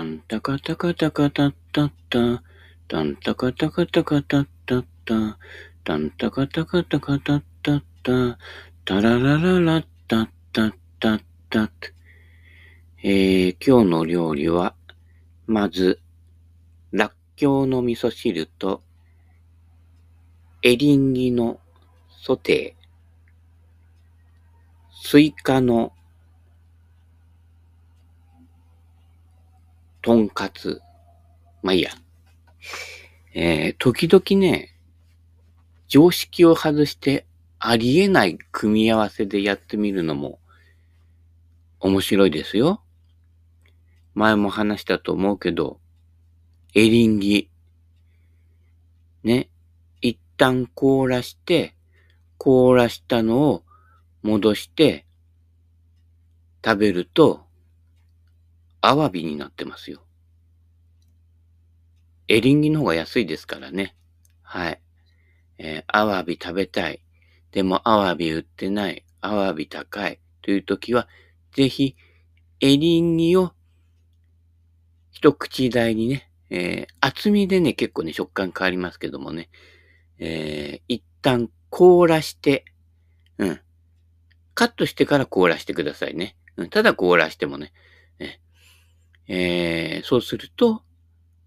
タンタカタカタカタッタッタ。タンタカタカタカタッタッタ。タンタカタカタカタッタッタ。タララララッタッタッタッタッ。えー、今日の料理は、まず、らっきょうの味噌汁と、エリンギのソテー、スイカのとんかつ。まあいいや。えー、時々ね、常識を外してありえない組み合わせでやってみるのも面白いですよ。前も話したと思うけど、エリンギ。ね。一旦凍らして、凍らしたのを戻して食べるとアワビになってますよ。エリンギの方が安いですからね。はい。えー、アワビ食べたい。でもアワビ売ってない。アワビ高い。という時は、ぜひ、エリンギを一口大にね、えー、厚みでね、結構ね、食感変わりますけどもね、えー、一旦凍らして、うん。カットしてから凍らしてくださいね。うん、ただ凍らしてもね、えー、そうすると、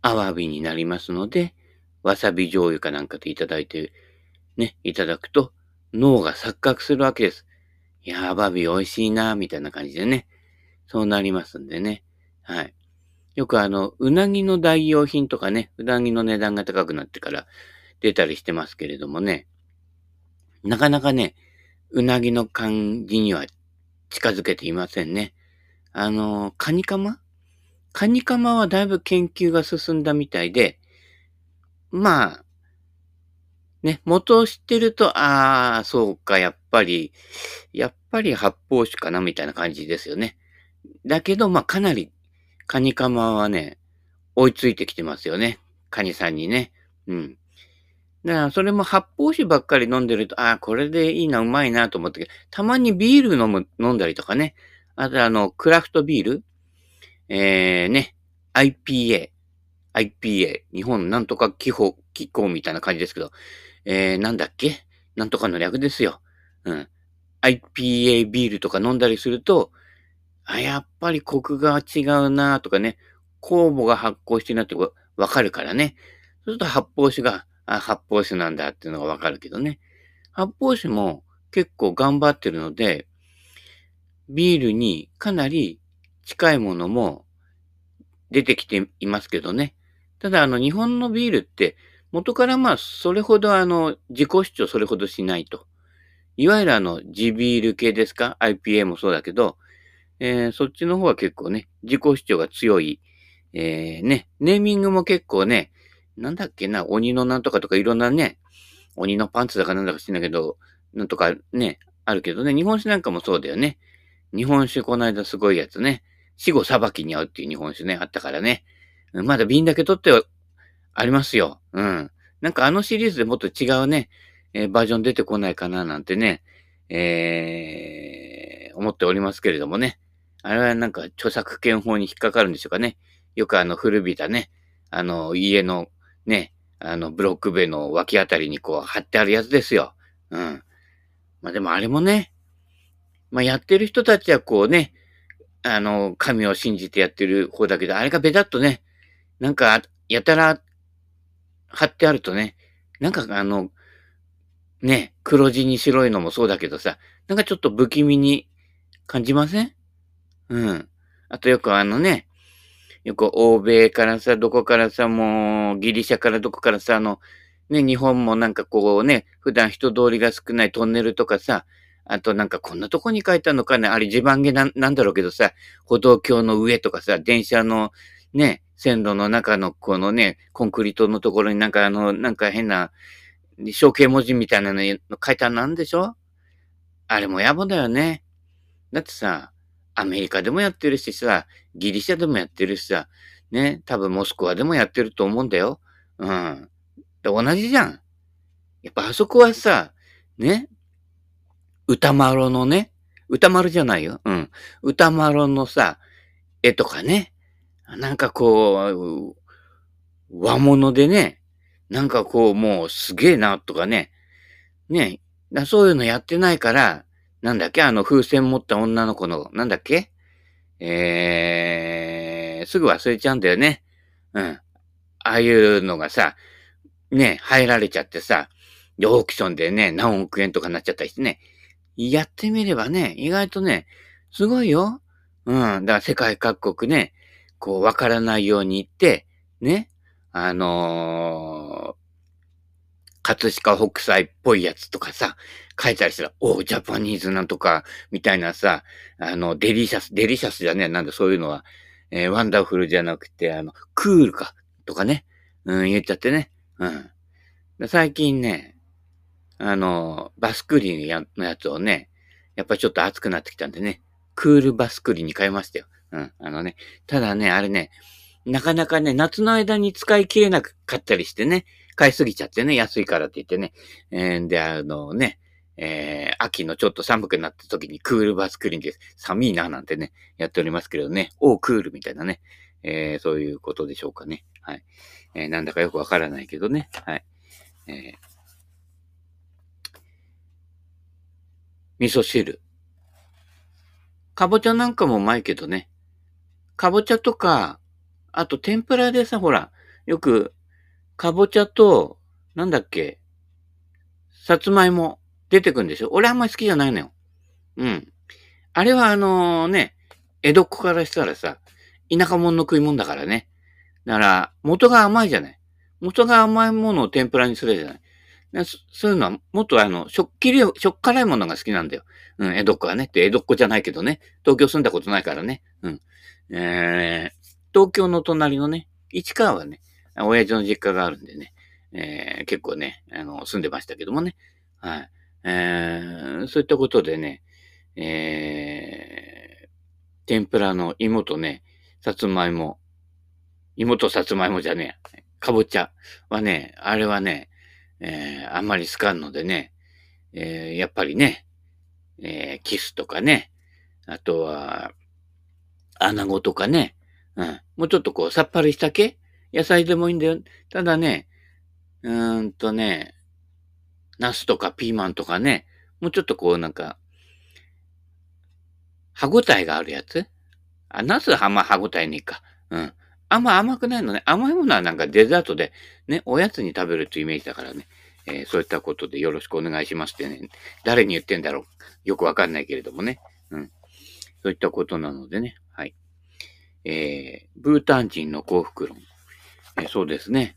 アワビになりますので、わさび醤油かなんかでいただいて、ね、いただくと、脳が錯覚するわけです。いや、アワビ美味しいな、みたいな感じでね。そうなりますんでね。はい。よくあの、うなぎの代用品とかね、うなぎの値段が高くなってから出たりしてますけれどもね。なかなかね、うなぎの感じには近づけていませんね。あの、カニカマカニカマはだいぶ研究が進んだみたいで、まあ、ね、元を知ってると、ああ、そうか、やっぱり、やっぱり発泡酒かな、みたいな感じですよね。だけど、まあ、かなり、カニカマはね、追いついてきてますよね。カニさんにね。うん。だから、それも発泡酒ばっかり飲んでると、ああ、これでいいな、うまいなと思って、たまにビール飲む、飲んだりとかね。あと、あの、クラフトビールえー、ね、IPA、IPA、日本なんとか気候、気候みたいな感じですけど、えー、なんだっけ？なんとかの略ですよ。うん。IPA ビールとか飲んだりすると、あ、やっぱりコクが違うなとかね、酵母が発酵してるなってわかるからね。そうすると発泡酒が、あ、発泡酒なんだっていうのがわかるけどね。発泡酒も結構頑張ってるので、ビールにかなり近いものも出てきていますけどね。ただ、あの、日本のビールって、元からまあ、それほどあの、自己主張それほどしないと。いわゆるあの、地ビール系ですか ?IPA もそうだけど、えー、そっちの方は結構ね、自己主張が強い。えー、ね、ネーミングも結構ね、なんだっけな、鬼のなんとかとかいろんなね、鬼のパンツだかなんだか知んないけど、なんとかね、あるけどね、日本酒なんかもそうだよね。日本酒この間すごいやつね。死後裁きに合うっていう日本酒ね、あったからね。まだ瓶だけ取ってはありますよ。うん。なんかあのシリーズでもっと違うね、えー、バージョン出てこないかななんてね、えー、思っておりますけれどもね。あれはなんか著作権法に引っかかるんでしょうかね。よくあの古びたね、あの家のね、あのブロック塀の脇あたりにこう貼ってあるやつですよ。うん。まあでもあれもね、まあやってる人たちはこうね、あの、神を信じてやってる方だけど、あれがベタっとね、なんか、やたら貼ってあるとね、なんかあの、ね、黒地に白いのもそうだけどさ、なんかちょっと不気味に感じません？うん。あとよくあのね、よく欧米からさ、どこからさ、もうギリシャからどこからさ、あの、ね、日本もなんかこうね、普段人通りが少ないトンネルとかさ、あとなんかこんなとこに書いたのかね、あれ地盤げななんだろうけどさ、歩道橋の上とかさ、電車のね、線路の中のこのね、コンクリートのところになんかあの、なんか変な象形文字みたいなの書いたなんでしょ？あれも野暮だよね。だってさ、アメリカでもやってるしさ、ギリシャでもやってるしさ、ね、多分モスクワでもやってると思うんだよ。うん。で同じじゃん。やっぱあそこはさ、ね、歌丸のね、歌丸じゃないよ。うん。歌丸のさ、絵とかね、なんかこう、和物でね、なんかこう、もうすげえな、とかね。ね。そういうのやってないから、なんだっけ？あの風船持った女の子の、なんだっけ？えー、すぐ忘れちゃうんだよね。うん。ああいうのがさ、ね、入られちゃってさ、でオークションでね、何億円とかなっちゃったりしてね。やってみればね、意外とね、すごいよ。うん。だから世界各国ね、こう、わからないように言って、ね、あのー、葛飾北斎っぽいやつとかさ、書いたりしたら、 Oh Japanese なんとか、みたいなさ、あの、デリシャス、デリシャスじゃねえ、なんだそういうのは、えー、ワンダフルじゃなくて、あの、クールか、とかね、うん、言っちゃってね、うん。最近ね、あの、バスクリンのやつをね、やっぱりちょっと熱くなってきたんでね、クールバスクリンに変えましたよ。うん。あのね、ただね、あれね、なかなかね、夏の間に使い切れなかったりしてね、買いすぎちゃってね、安いからって言ってね。えー、で、あのね、えー、秋のちょっと寒くなった時にクールバスクリーンです。寒いななんてね、やっておりますけどね。おー、クールみたいなね。えー、そういうことでしょうかね。はい。えー、なんだかよくわからないけどね。はい。えー、味噌汁。かぼちゃなんかもうまいけどね。かぼちゃとか、あと天ぷらでさ、ほら、よく、かぼちゃと、なんだっけ、さつまいも出てくんでしょ俺あんまり好きじゃないのよ。うん。あれはあのね、江戸っ子からしたらさ、田舎者の食い物だからね。だから、元が甘いじゃない。元が甘いものを天ぷらにするじゃない。そういうのは、もっとあの、しょっきり、しょっ辛いものが好きなんだよ。うん、江戸っ子はね。って江戸っ子じゃないけどね。東京住んだことないからね。うん。えー、東京の隣のね、市川はね、親父の実家があるんでね、えー、結構ね、あの、住んでましたけどもね。はい。えー、そういったことでね、えー、天ぷらの芋とね、さつまいも、芋とさつまいもじゃねえ、かぼちゃはね、あれはね、えー、あんまり好かんのでね、えー、やっぱりね、えー、キスとかね、あとは、穴子とかね、うん。もうちょっとこう、さっぱりした系野菜でもいいんだよ。ただね、うーんとね、ナスとかピーマンとかね、もうちょっとこうなんか、歯ごたえがあるやつ？あ、ナスはまあ歯ごたえにいいか。うん。あんま甘くないのね。甘いものはなんかデザートで、ね、おやつに食べるというイメージだからね。えー、そういったことでよろしくお願いしますってね。誰に言ってんだろう。よくわかんないけれどもね。うん。そういったことなのでね。はい。えー、ブータン人の幸福論。えー、そうですね。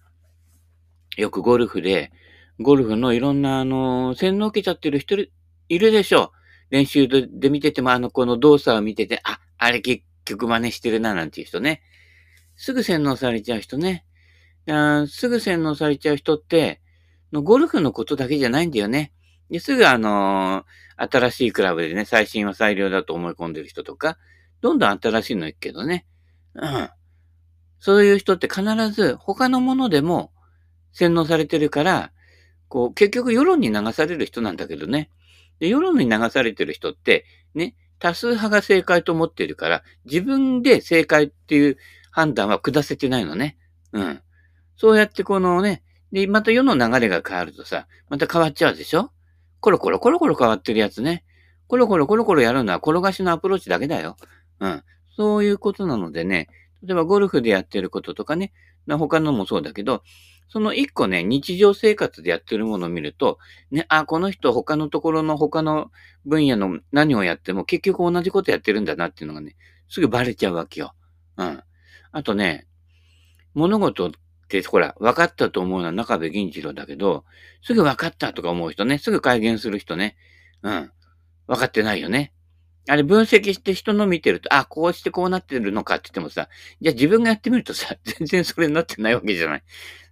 よくゴルフで、ゴルフのいろんな、あのー、洗脳受けちゃってる人いるでしょう。練習で見てても、あの、この動作を見てて、あ、あれ結局真似してるな、なんていう人ね。すぐ洗脳されちゃう人ね。すぐ洗脳されちゃう人って、ゴルフのことだけじゃないんだよね。ですぐあのー、新しいクラブでね、最新は最良だと思い込んでる人とか、どんどん新しいの行くけどね。うん。そういう人って必ず他のものでも洗脳されてるから、こう、結局世論に流される人なんだけどね。で、世論に流されてる人って、ね、多数派が正解と思ってるから、自分で正解っていう判断は下せてないのね。うん。そうやってこのね、で、また世の流れが変わるとさ、また変わっちゃうでしょ？コロコロコロコロ変わってるやつね。コロコロコロコロやるのは転がしのアプローチだけだよ。うん。そういうことなのでね、例えばゴルフでやってることとかね、他のもそうだけど、その一個ね、日常生活でやってるものを見ると、ね、あ、この人他のところの他の分野の何をやっても結局同じことやってるんだなっていうのがね、すぐバレちゃうわけよ。うん。あとね、物事ってほら、分かったと思うのは中部銀次郎だけど、すぐ分かったとか思う人ね、すぐ改元する人ね。うん。分かってないよね。あれ分析して人の見てると、あ、こうしてこうなってるのかって言ってもさ、じゃあ自分がやってみるとさ、全然それになってないわけじゃない。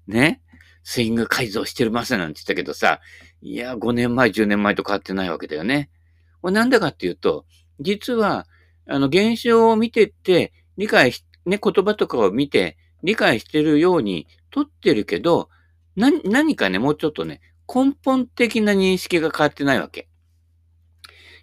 ね。スイング改造してるますなんて言ったけどさ、いや、5年前、10年前と変わってないわけだよね。これなんでかっていうと、実は、あの、現象を見てって、理解しね、言葉とかを見て理解してるように取ってるけど、な、何かね、もうちょっとね、根本的な認識が変わってないわけ。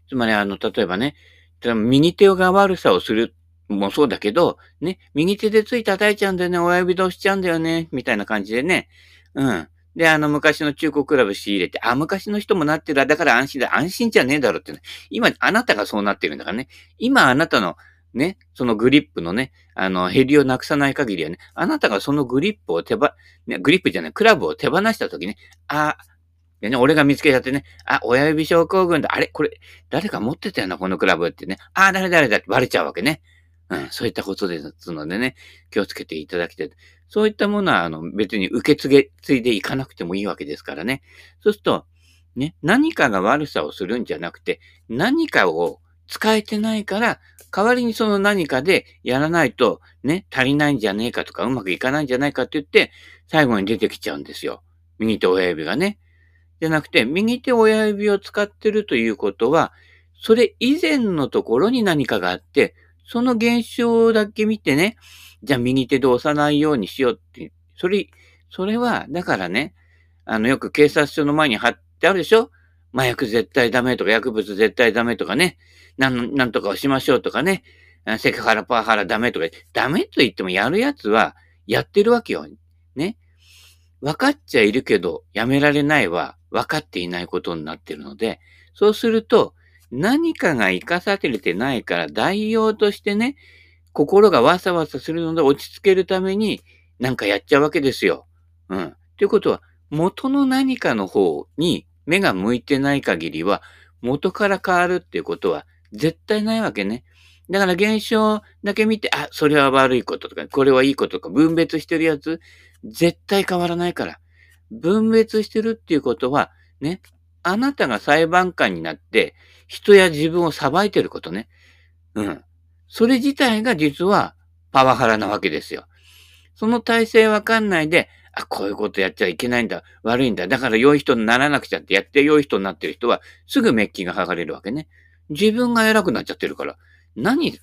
つまり、あの、例えばね、右手が悪さをするもそうだけど、ね、右手でつい叩いちゃうんだよね、親指で押しちゃうんだよね、みたいな感じでね。うん。で、あの、昔の中古クラブ仕入れて、あ、昔の人もなってる、だから安心だ。安心じゃねえだろってね。今、あなたがそうなってるんだからね。今、あなたの、ね、そのグリップのね、あの、ヘリをなくさない限りはね、あなたがそのグリップを手ば、ね、グリップじゃない、クラブを手放したときね、あ、でね、俺が見つけちゃってね、あ、親指症候群だ。あれこれ、誰か持ってたよな、このクラブってね。あ、誰誰だってバレちゃうわけね。うん、そういったことですのでね、気をつけていただきたい。そういったものは、あの、別に受け継げ、継いでいかなくてもいいわけですからね。そうすると、ね、何かが悪さをするんじゃなくて、何かを使えてないから、代わりにその何かでやらないと、ね、足りないんじゃねえかとか、うまくいかないんじゃないかって言って、最後に出てきちゃうんですよ。右手親指がね。じゃなくて、右手親指を使ってるということは、それ以前のところに何かがあって、その現象だけ見てね、じゃあ右手で押さないようにしようって、それ、それは、だからね、あの、よく警察署の前に貼ってあるでしょ？麻薬絶対ダメとか、薬物絶対ダメとかね、なん、なんとかをしましょうとかね、セクハラパワハラダメとか、ダメと言ってもやるやつはやってるわけよ。ね。分かっちゃいるけど、やめられないは分かっていないことになってるので、そうすると、何かが生かされてないから代用としてね、心がわさわさするので落ち着けるためになんかやっちゃうわけですよ。うん。ということは、元の何かの方に目が向いてない限りは、元から変わるっていうことは絶対ないわけね。だから現象だけ見て、あ、それは悪いこととか、これはいいこととか、分別してるやつ、絶対変わらないから。分別してるっていうことは、ね、あなたが裁判官になって、人や自分を裁いてることね。うん。それ自体が実はパワハラなわけですよ。その体制わかんないで、あ、こういうことやっちゃいけないんだ。悪いんだ。だから良い人にならなくちゃってやって良い人になってる人は、すぐメッキが剥がれるわけね。自分が偉くなっちゃってるから。何、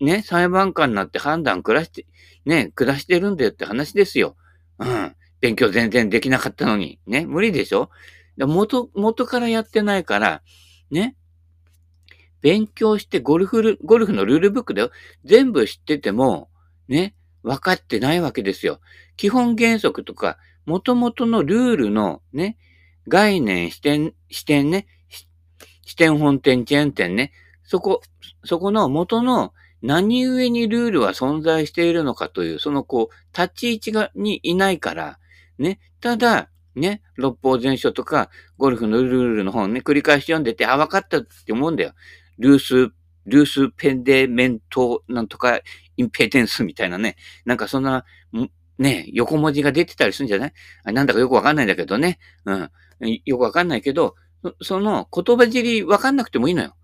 ね、裁判官になって判断下して、ね、下してるんだよって話ですよ。うん。勉強全然できなかったのに。ね、無理でしょ？元、元からやってないから、ね。勉強してゴルフゴルフのルールブックだよ。全部知ってても、ね、分かってないわけですよ。基本原則とか、元々のルールのね、概念、視点、視点ね、視点本点、チェーン点ね、そこ、そこの元の何故にルールは存在しているのかという、そのこう、立ち位置が、にいないから、ね、ただ、ね、六法全書とか、ゴルフのルールの本ね、繰り返し読んでて、あ、分かったって思うんだよ。ルース、ルースペンデメントなんとかインペテンスみたいなね。なんかそんな、ね、横文字が出てたりするんじゃない？あなんだかよくわかんないんだけどね。うん。よくわかんないけど、その言葉尻わかんなくてもいいのよ。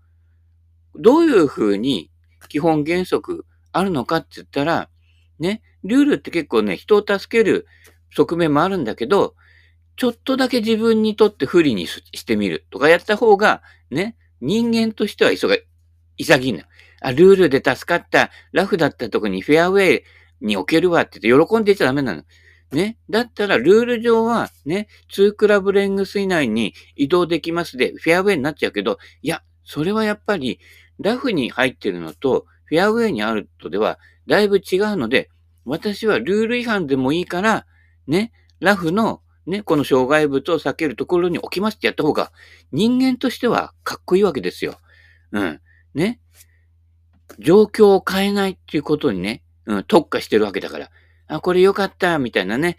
どういうふうに基本原則あるのかって言ったら、ね、ルールって結構ね、人を助ける側面もあるんだけど、ちょっとだけ自分にとって不利にしてみるとかやった方が、ね、人間としては急が、潔いの。あ、ルールで助かった、ラフだったとこにフェアウェイに置けるわって言って喜んでちゃダメなの。ね。だったら、ルール上は、ね、2クラブレングス以内に移動できますで、フェアウェイになっちゃうけど、いや、それはやっぱり、ラフに入ってるのと、フェアウェイにあるとでは、だいぶ違うので、私はルール違反でもいいから、ね、ラフの、ね、この障害物を避けるところに置きますってやった方が、人間としてはかっこいいわけですよ。うん。ね。状況を変えないっていうことにね、うん、特化してるわけだから。あ、これよかった、みたいなね。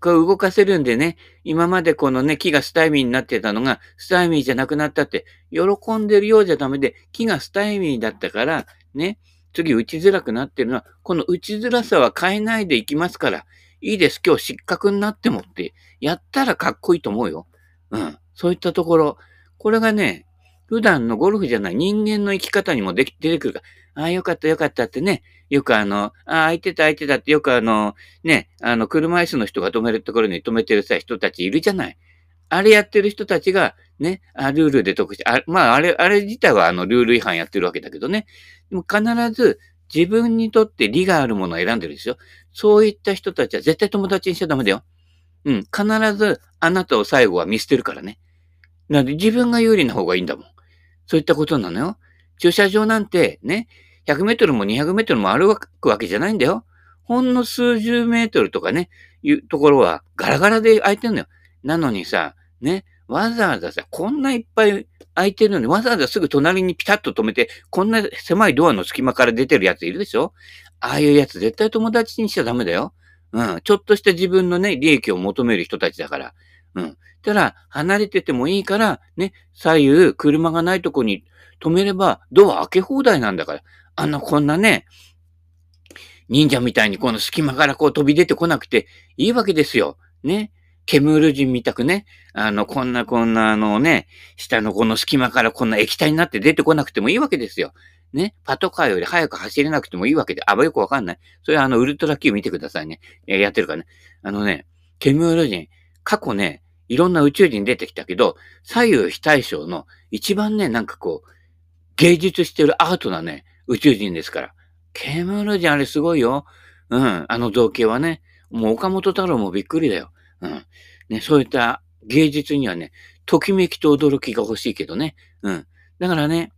これ動かせるんでね、今までこのね、木がスタイミーになってたのが、スタイミーじゃなくなったって、喜んでるようじゃダメで、木がスタイミーだったから、ね、次打ちづらくなってるのは、この打ちづらさは変えないでいきますから、いいです、今日失格になってもって、やったらかっこいいと思うよ。うん。そういったところ。これがね、普段のゴルフじゃない人間の生き方にもでき出てくるから、ああ、よかったよかったってね、よくあの、ああ、空いてた空いてたってよくあの、ね、あの、車椅子の人が止めるところに止めてるさ、人たちいるじゃない。あれやってる人たちが、ね、あルールで得して、あまあ、あれ、あれ自体はあの、ルール違反やってるわけだけどね。でも必ず自分にとって利があるものを選んでるんですよ。そういった人たちは絶対友達にしちゃダメだよ。うん。必ずあなたを最後は見捨てるからね。なので自分が有利な方がいいんだもん。そういったことなのよ。駐車場なんてね、100メートルも200メートルも歩くわけじゃないんだよ。ほんの数十メートルとかね、いうところはガラガラで空いてんのよ。なのにさ、ね、わざわざさ、こんないっぱい空いてるのに、わざわざすぐ隣にピタッと止めて、こんな狭いドアの隙間から出てるやついるでしょああいうやつ絶対友達にしちゃダメだよ。うん。ちょっとした自分のね、利益を求める人たちだから。うん。ただ、離れててもいいから、ね、左右、車がないとこに止めれば、ドア開け放題なんだから。あの、こんなね、忍者みたいにこの隙間からこう飛び出てこなくていいわけですよ。ね。ケムール人みたくね、あの、こんなこんなあのね、下のこの隙間からこんな液体になって出てこなくてもいいわけですよ。ね。パトカーより早く走れなくてもいいわけで、あ、よくわかんない。それはあの、ウルトラ Q 見てくださいね。やってるからね。あのね、ケムール人、過去ね、いろんな宇宙人出てきたけど、左右非対称の一番ね、なんかこう、芸術してるアートなね、宇宙人ですから。ケムール人あれすごいよ。うん。あの造形はね。もう岡本太郎もびっくりだよ。うん。ね、そういった芸術にはね、ときめきと驚きが欲しいけどね。うん。だからね、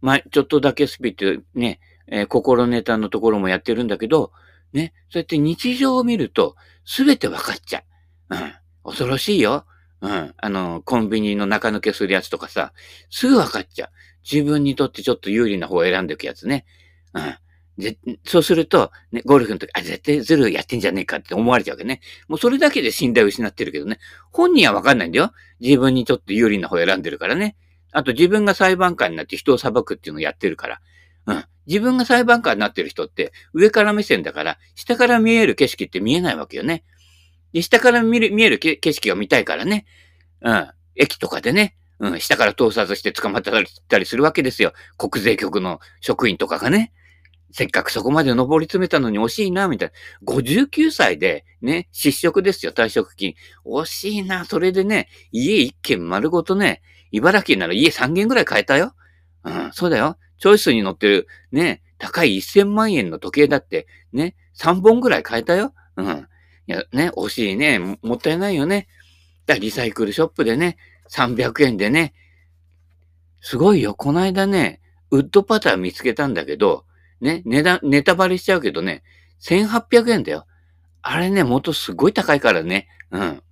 まあ、ちょっとだけスピってね、えー、心ネタのところもやってるんだけど、ね、そうやって日常を見ると、すべて分かっちゃう。うん。恐ろしいよ。うん。あの、コンビニの中抜けするやつとかさ、すぐ分かっちゃう。自分にとってちょっと有利な方を選んでいくやつね。うん。で、そうすると、ね、ゴルフの時、あ、絶対ズルやってんじゃねえかって思われちゃうわけね。もうそれだけで信頼を失ってるけどね。本人はわかんないんだよ。自分にとって有利な方を選んでるからね。あと自分が裁判官になって人を裁くっていうのをやってるから。うん。自分が裁判官になってる人って上から目線だから、下から見える景色って見えないわけよね。で、下から見る、見える景色が見たいからね。うん。駅とかでね。うん。下から盗撮して捕まったりするわけですよ。国税局の職員とかがね。せっかくそこまで登り詰めたのに惜しいな、みたいな。59歳で、ね、失職ですよ、退職金。惜しいな、それでね、家一軒丸ごとね、茨城なら家3軒ぐらい買えたよ。うん、そうだよ。チョイスに乗ってる、ね、高い1000万円の時計だって、ね、3本ぐらい買えたよ。うん。いや、ね、惜しいね。もったいないよね。だリサイクルショップでね、300円でね、すごいよ。こないだね、ウッドパター見つけたんだけど、ね、値段、ネタバレしちゃうけどね、1800円だよ。あれね、元すごい高いからね。うん。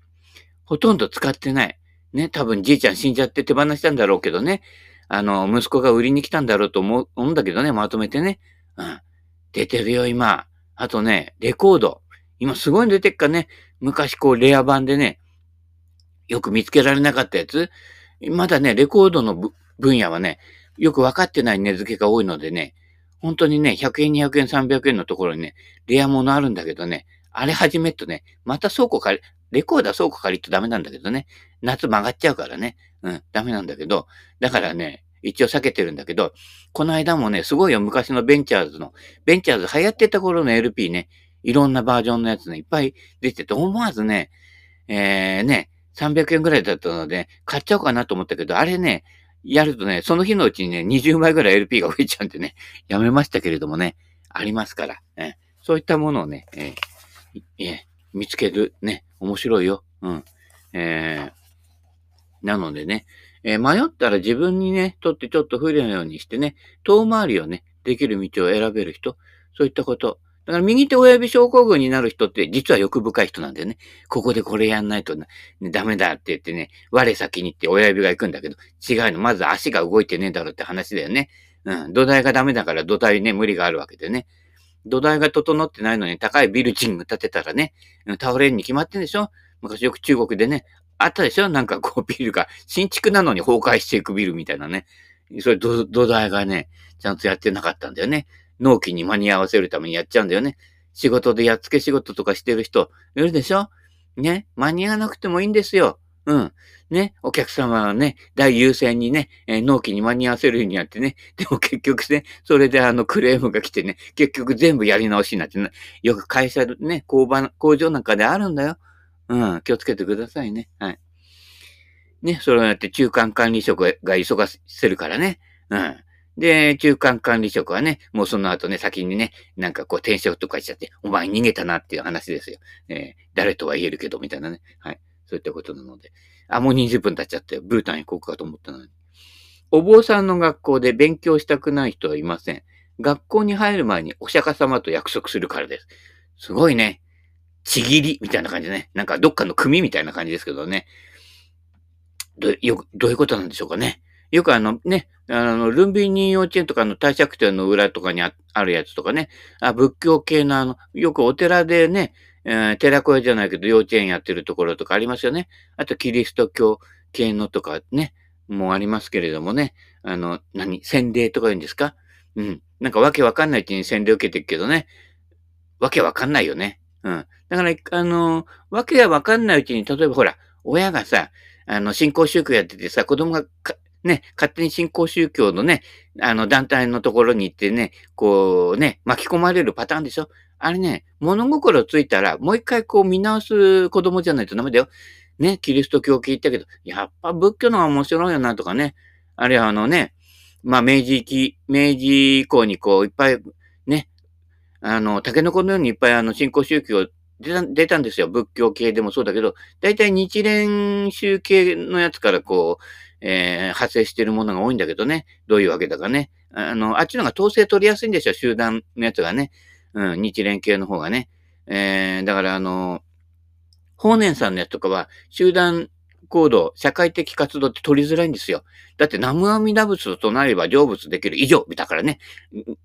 ほとんど使ってない。ね、多分じいちゃん死んじゃって手放したんだろうけどね。あの、息子が売りに来たんだろうと思うんだけどね、まとめてね。うん。出てるよ、今。あとね、レコード。今すごいの出てっかね。昔こうレア版でね、よく見つけられなかったやつ。まだね、レコードの分野はね、よくわかってない値付けが多いのでね、本当にね、100円、200円、300円のところにね、レアものあるんだけどね、あれ始めっとね、また倉庫借り、レコーダー倉庫借りっとダメなんだけどね、夏曲がっちゃうからね、うん、ダメなんだけど、だからね、一応避けてるんだけど、この間もね、すごいよ、昔のベンチャーズの、ベンチャーズ流行ってた頃の LP ね、いろんなバージョンのやつね、いっぱい出てて、思わずね、えー、ね、300円ぐらいだったので、買っちゃおうかなと思ったけど、あれね、やるとね、その日のうちにね、20枚ぐらい LP が増えちゃうんでね、やめましたけれどもね、ありますから、えそういったものをね、えーえ、見つける、ね、面白いよ。うん。えー、なのでね、えー、迷ったら自分にね、とってちょっと不利なようにしてね、遠回りをね、できる道を選べる人、そういったこと、だから右手親指症候群になる人って実は欲深い人なんだよね。ここでこれやんないと、ダメだって言ってね、我先にって親指が行くんだけど、違うの。まず足が動いてねえだろって話だよね。うん。土台がダメだから土台ね、無理があるわけでね。土台が整ってないのに高いビルチング建てたらね、倒れるに決まってんでしょ昔よく中国でね、あったでしょなんかこうビルが、新築なのに崩壊していくビルみたいなね。それ土台がね、ちゃんとやってなかったんだよね。納期に間に合わせるためにやっちゃうんだよね。仕事でやっつけ仕事とかしてる人いるでしょ？ね？間に合わなくてもいいんですよ。うん。ね？お客様はね、大優先にね、えー、納期に間に合わせるようにやってね。でも結局ね、それであのクレームが来てね、結局全部やり直しになってね、よく会社ね、工場、工場なんかであるんだよ。うん。気をつけてくださいね。はい。ね、それをやって中間管理職が急がせるからね。うん。で、中間管理職はね、もうその後ね、先にね、なんかこう転職とかしちゃって、お前逃げたなっていう話ですよ。えー、誰とは言えるけど、みたいなね。はい。そういったことなので。あ、もう20分経っちゃって、ブータン行こうかと思ったのに。お坊さんの学校で勉強したくない人はいません。学校に入る前にお釈迦様と約束するからです。すごいね。ちぎりみたいな感じでね。なんかどっかの組みたいな感じですけどね。ど、よ、どういうことなんでしょうかね。よくあのね、あの、ルンビニ幼稚園とかの帝釈天の裏とかにあるやつとかね、あ仏教系のあの、よくお寺でね、えー、寺子屋じゃないけど幼稚園やってるところとかありますよね。あとキリスト教系のとかね、もうありますけれどもね。あの、何洗礼とか言うんですか？うん。なんかわけわかんないうちに洗礼受けてるけどね。わけわかんないよね。うん。だから、あの、わけがわかんないうちに、例えばほら、親がさ、あの、信仰宗教やっててさ、子供がね、勝手に信仰宗教のね、あの、団体のところに行ってね、こうね、巻き込まれるパターンでしょ？あれね、物心ついたら、もう一回こう見直す子供じゃないとダメだよ。ね、キリスト教聞いたけど、やっぱ仏教の方が面白いよなとかね。あるいはあのね、まあ明治期、明治以降にこういっぱいね、あの、タケノコのようにいっぱいあの信仰宗教出た出たんですよ。仏教系でもそうだけど、大体日蓮宗系のやつからこう、えー、発生しているものが多いんだけどね。どういうわけだかね。あの、あっちのが統制取りやすいんですよ。集団のやつがね。うん、日蓮系の方がね。えー、だからあの、法然さんのやつとかは、集団行動、社会的活動って取りづらいんですよ。だって、南無阿弥陀仏と唱えれば成仏できる以上、だからね。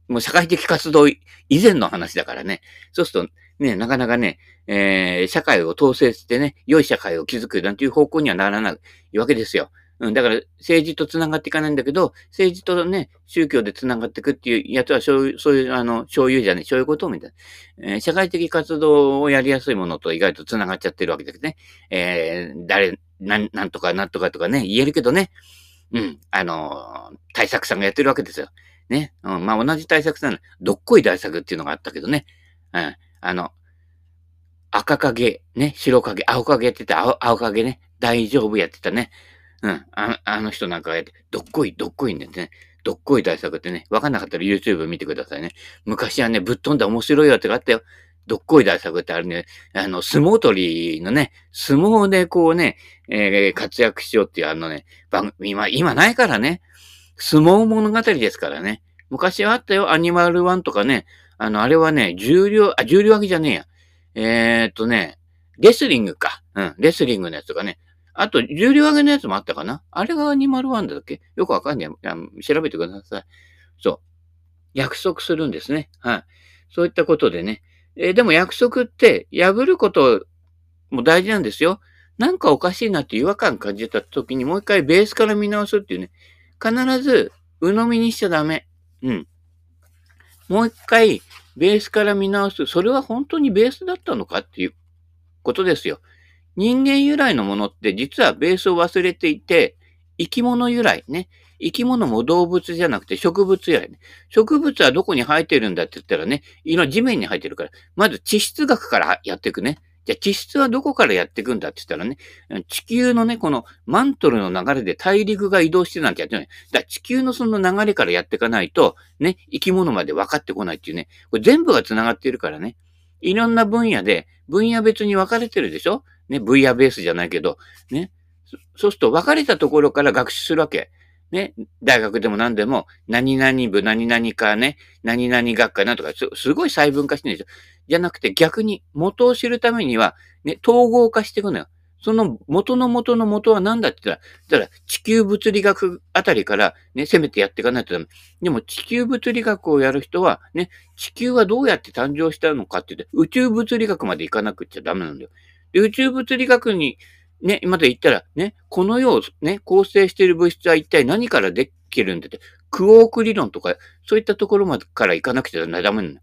もう社会的活動以前の話だからね。そうすると、ね、なかなかね、えー、社会を統制してね、良い社会を築くなんていう方向にはならないわけですよ。うん、だから政治と繋がっていかないんだけど、政治とね、宗教で繋がっていくっていうやつは、そういう、そういう、あの、醤油じゃね、そういうことみたいな。えー、社会的活動をやりやすいものと意外と繋がっちゃってるわけですね。えー、誰、なん、なんとかなんとかとかね、言えるけどね。うん、あの、対策さんがやってるわけですよ。ね。うん、まあ同じ対策さん、どっこい対策っていうのがあったけどね。うん、あの、赤影、ね、白影、青影やってた、青青影ね、大丈夫やってたね。うん。ああの人なんかやって、どっこい、どっこいんだよね。どっこい対策ってね、わかんなかったら YouTube 見てくださいね。昔はね、ぶっ飛んだ面白いやつがあったよ。どっこい対策ってあるね、あの、相撲取りのね、相撲でこうね、えー、活躍しようっていうあのね、番組、今、今ないからね。相撲物語ですからね。昔はあったよ。アニマルワンとかね。あの、あれはね、重量、あ、重量上げじゃねえや。えー、っとね、レスリングか。うん、レスリングのやつとかね。あと、重量上げのやつもあったかな？あれが201だっけ？よくわかんない。調べてください。そう。約束するんですね。はい。そういったことでね。えー、でも約束って破ることも大事なんですよ。なんかおかしいなって違和感感じた時にもう一回ベースから見直すっていうね。必ず鵜呑みにしちゃダメ。うん。もう一回ベースから見直す。それは本当にベースだったのかっていうことですよ。人間由来のものって実はベースを忘れていて、生き物由来ね。生き物も動物じゃなくて植物由来ね。植物はどこに生えてるんだって言ったらね、今地面に生えてるから、まず地質学からやっていくね。じゃあ地質はどこからやっていくんだって言ったらね、地球のね、このマントルの流れで大陸が移動してなきゃいけない。だから地球のその流れからやっていかないと、ね、生き物まで分かってこないっていうね、これ全部が繋がっているからね。いろんな分野で、分野別に分かれてるでしょ？ね、分野ベースじゃないけど、ね。そうすると分かれたところから学習するわけ。ね。大学でも何でも、何々部、何々かね、何々学科なんとか、すごい細分化してるんですよ。じゃなくて逆に元を知るためには、ね、統合化していくのよ。その元の元の元は何だって言ったら、ただ地球物理学あたりからね、攻めてやっていかないとダメ。でも地球物理学をやる人は、ね、地球はどうやって誕生したのかって言って、宇宙物理学まで行かなくちゃダメなんだよ。で、宇宙物理学に、ね、今で言ったら、ね、この世をね、構成している物質は一体何からできるんだって、クォーク理論とか、そういったところまでから行かなくちゃダメなの。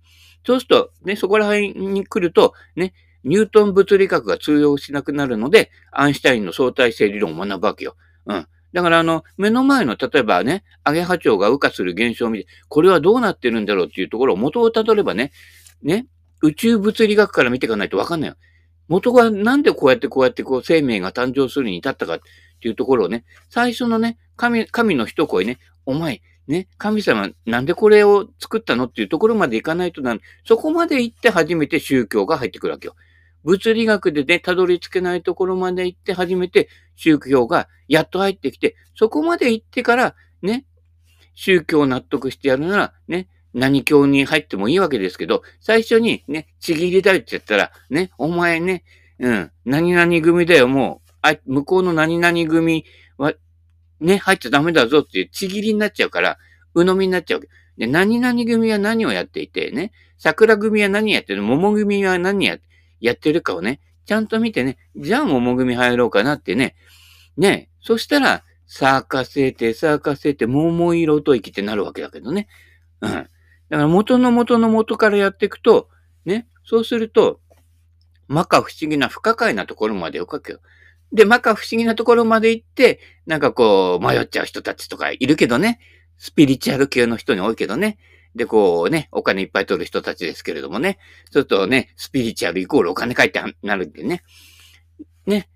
そうすると、ね、そこら辺に来ると、ね、ニュートン物理学が通用しなくなるので、アインシュタインの相対性理論を学ぶわけよ。うん。だから、あの、目の前の、例えばね、アゲハチョウが羽化する現象を見て、これはどうなってるんだろうっていうところを元をたどればね、ね、宇宙物理学から見ていかないとわかんないよ。元がなんでこうやってこうやってこう生命が誕生するに至ったかっていうところをね、最初のね、神、神の一声ね、お前、ね、神様、なんでこれを作ったのっていうところまでいかないとなそこまで行って初めて宗教が入ってくるわけよ。物理学でね、たどり着けないところまで行って初めて宗教がやっと入ってきて、そこまで行ってから、ね、宗教を納得してやるなら、ね、何教に入ってもいいわけですけど、最初にね、ちぎりだよって言ったら、ね、お前ね、うん、何々組だよ、もう、あ、向こうの何々組は、ね、入っちゃダメだぞっていうちぎりになっちゃうから、鵜呑みになっちゃうわけ。で、何々組は何をやっていて、ね、桜組は何やってる、桃組は何や、やってるかをね、ちゃんと見てね、じゃあ桃組入ろうかなってね、ね、そしたら、サーカセーテ、サーカセーテ、桃色と息ってなるわけだけどね。うん。だから元の元の元からやっていくと、ね、そうすると、摩訶不思議な不可解なところまでを書くよ。で、摩訶不思議なところまで行って、なんかこう、迷っちゃう人たちとかいるけどね。スピリチュアル系の人に多いけどね。で、こうね、お金いっぱい取る人たちですけれどもね。ちょっとね、スピリチュアルイコールお金書いってなるんでね。ね。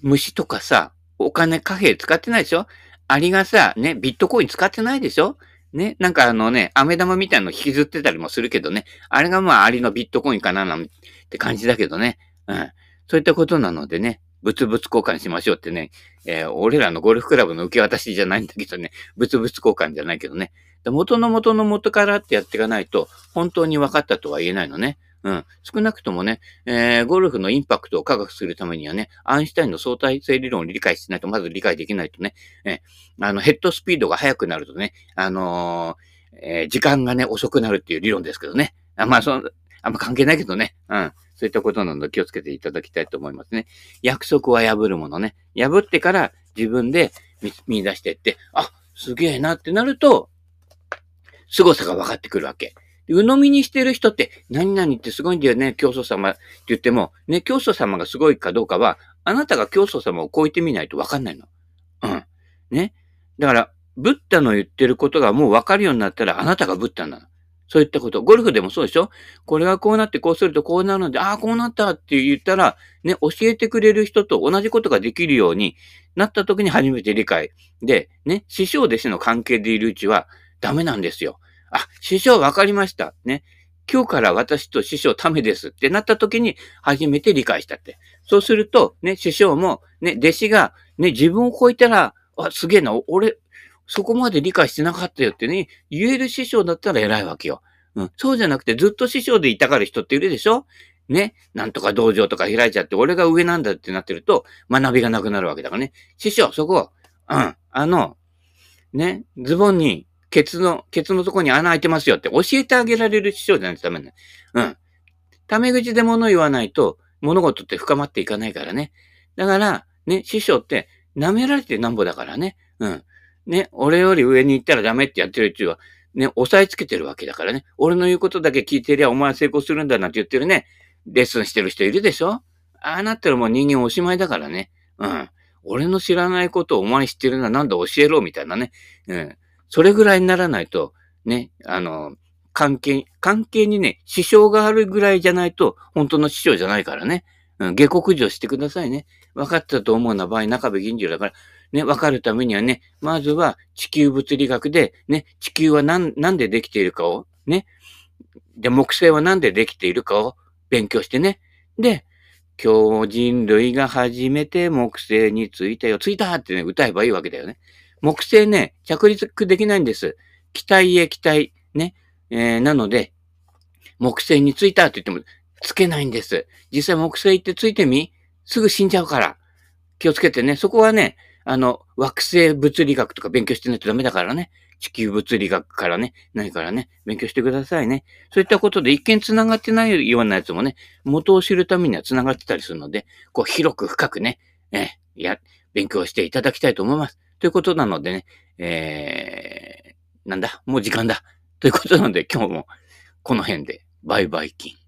虫とかさ、お金貨幣使ってないでしょ？アリがさ、ね、ビットコイン使ってないでしょ？ね、なんかあのね、飴玉みたいなの引きずってたりもするけどね。あれがまあありのビットコインかななんて感じだけどね。うん。そういったことなのでね、物々交換しましょうってね、えー、俺らのゴルフクラブの受け渡しじゃないんだけどね、物々交換じゃないけどね。元の元の元からってやっていかないと、本当に分かったとは言えないのね。うん。少なくともね、えー、ゴルフのインパクトを科学するためにはね、アインシュタインの相対性理論を理解しないと、まず理解できないとね、えー、あの、ヘッドスピードが速くなるとね、あのー、えー、時間がね、遅くなるっていう理論ですけどね。あまあ、その、あんま関係ないけどね。うん。そういったことなので気をつけていただきたいと思いますね。約束は破るものね。破ってから自分で見出していって、あ、すげえなってなると、凄さが分かってくるわけ。鵜呑みにしてる人って、何々ってすごいんだよね、教祖様って言っても、ね、教祖様がすごいかどうかは、あなたが教祖様を超えてみないと分かんないの。うん。ね。だから、ブッダの言ってることがもう分かるようになったら、あなたがブッダなの。そういったこと。ゴルフでもそうでしょ？これがこうなってこうするとこうなるので、ああ、こうなったって言ったら、ね、教えてくれる人と同じことができるようになった時に初めて理解。で、ね、師匠弟子の関係でいるうちはダメなんですよ。あ、師匠わかりました。ね。今日から私と師匠ためですってなった時に初めて理解したって。そうすると、ね、師匠も、ね、弟子が、ね、自分を超えたら、あ、すげえな、俺、そこまで理解してなかったよってね、言える師匠だったら偉いわけよ。うん。そうじゃなくてずっと師匠でいたがる人っているでしょ？ね。なんとか道場とか開いちゃって、俺が上なんだってなってると、学びがなくなるわけだからね。師匠、そこ、うん。あの、ね、ズボンに、ケツの、ケツのとこに穴開いてますよって教えてあげられる師匠じゃないとダメなうん。タメ口で物言わないと、物事って深まっていかないからね。だから、ね、師匠って、舐められてなんぼだからね。うん。ね、俺より上に行ったらダメってやってるうちは、ね、押さえつけてるわけだからね。俺の言うことだけ聞いてりゃお前は成功するんだなんて言ってるね。レッスンしてる人いるでしょああなったらもう人間おしまいだからね。うん。俺の知らないことをお前知ってるのはなんだ教えろみたいなね。うん。それぐらいにならないと、ね、あの、関係、関係にね、支障があるぐらいじゃないと、本当の師匠じゃないからね。うん、下克上してくださいね。分かったと思うな場合、中部銀次郎だから、ね、分かるためにはね、まずは地球物理学で、ね、地球は何、なんでできているかを、ね、で、木星は何でできているかを勉強してね。で、今日人類が初めて木星に着いたよ。着いたってね、歌えばいいわけだよね。木星ね、着陸できないんです。機体へ機体。ね。えー、なので、木星に着いたって言っても、つけないんです。実際木星ってついてみすぐ死んじゃうから。気をつけてね。そこはね、あの、惑星物理学とか勉強してないとダメだからね。地球物理学からね、ないからね、勉強してくださいね。そういったことで一見繋がってないようなやつもね、元を知るためには繋がってたりするので、こう広く深くね、え、や、勉強していただきたいと思います。ということなのでね、えー、なんだ、もう時間だ。ということなので今日もこの辺でバイバイキン。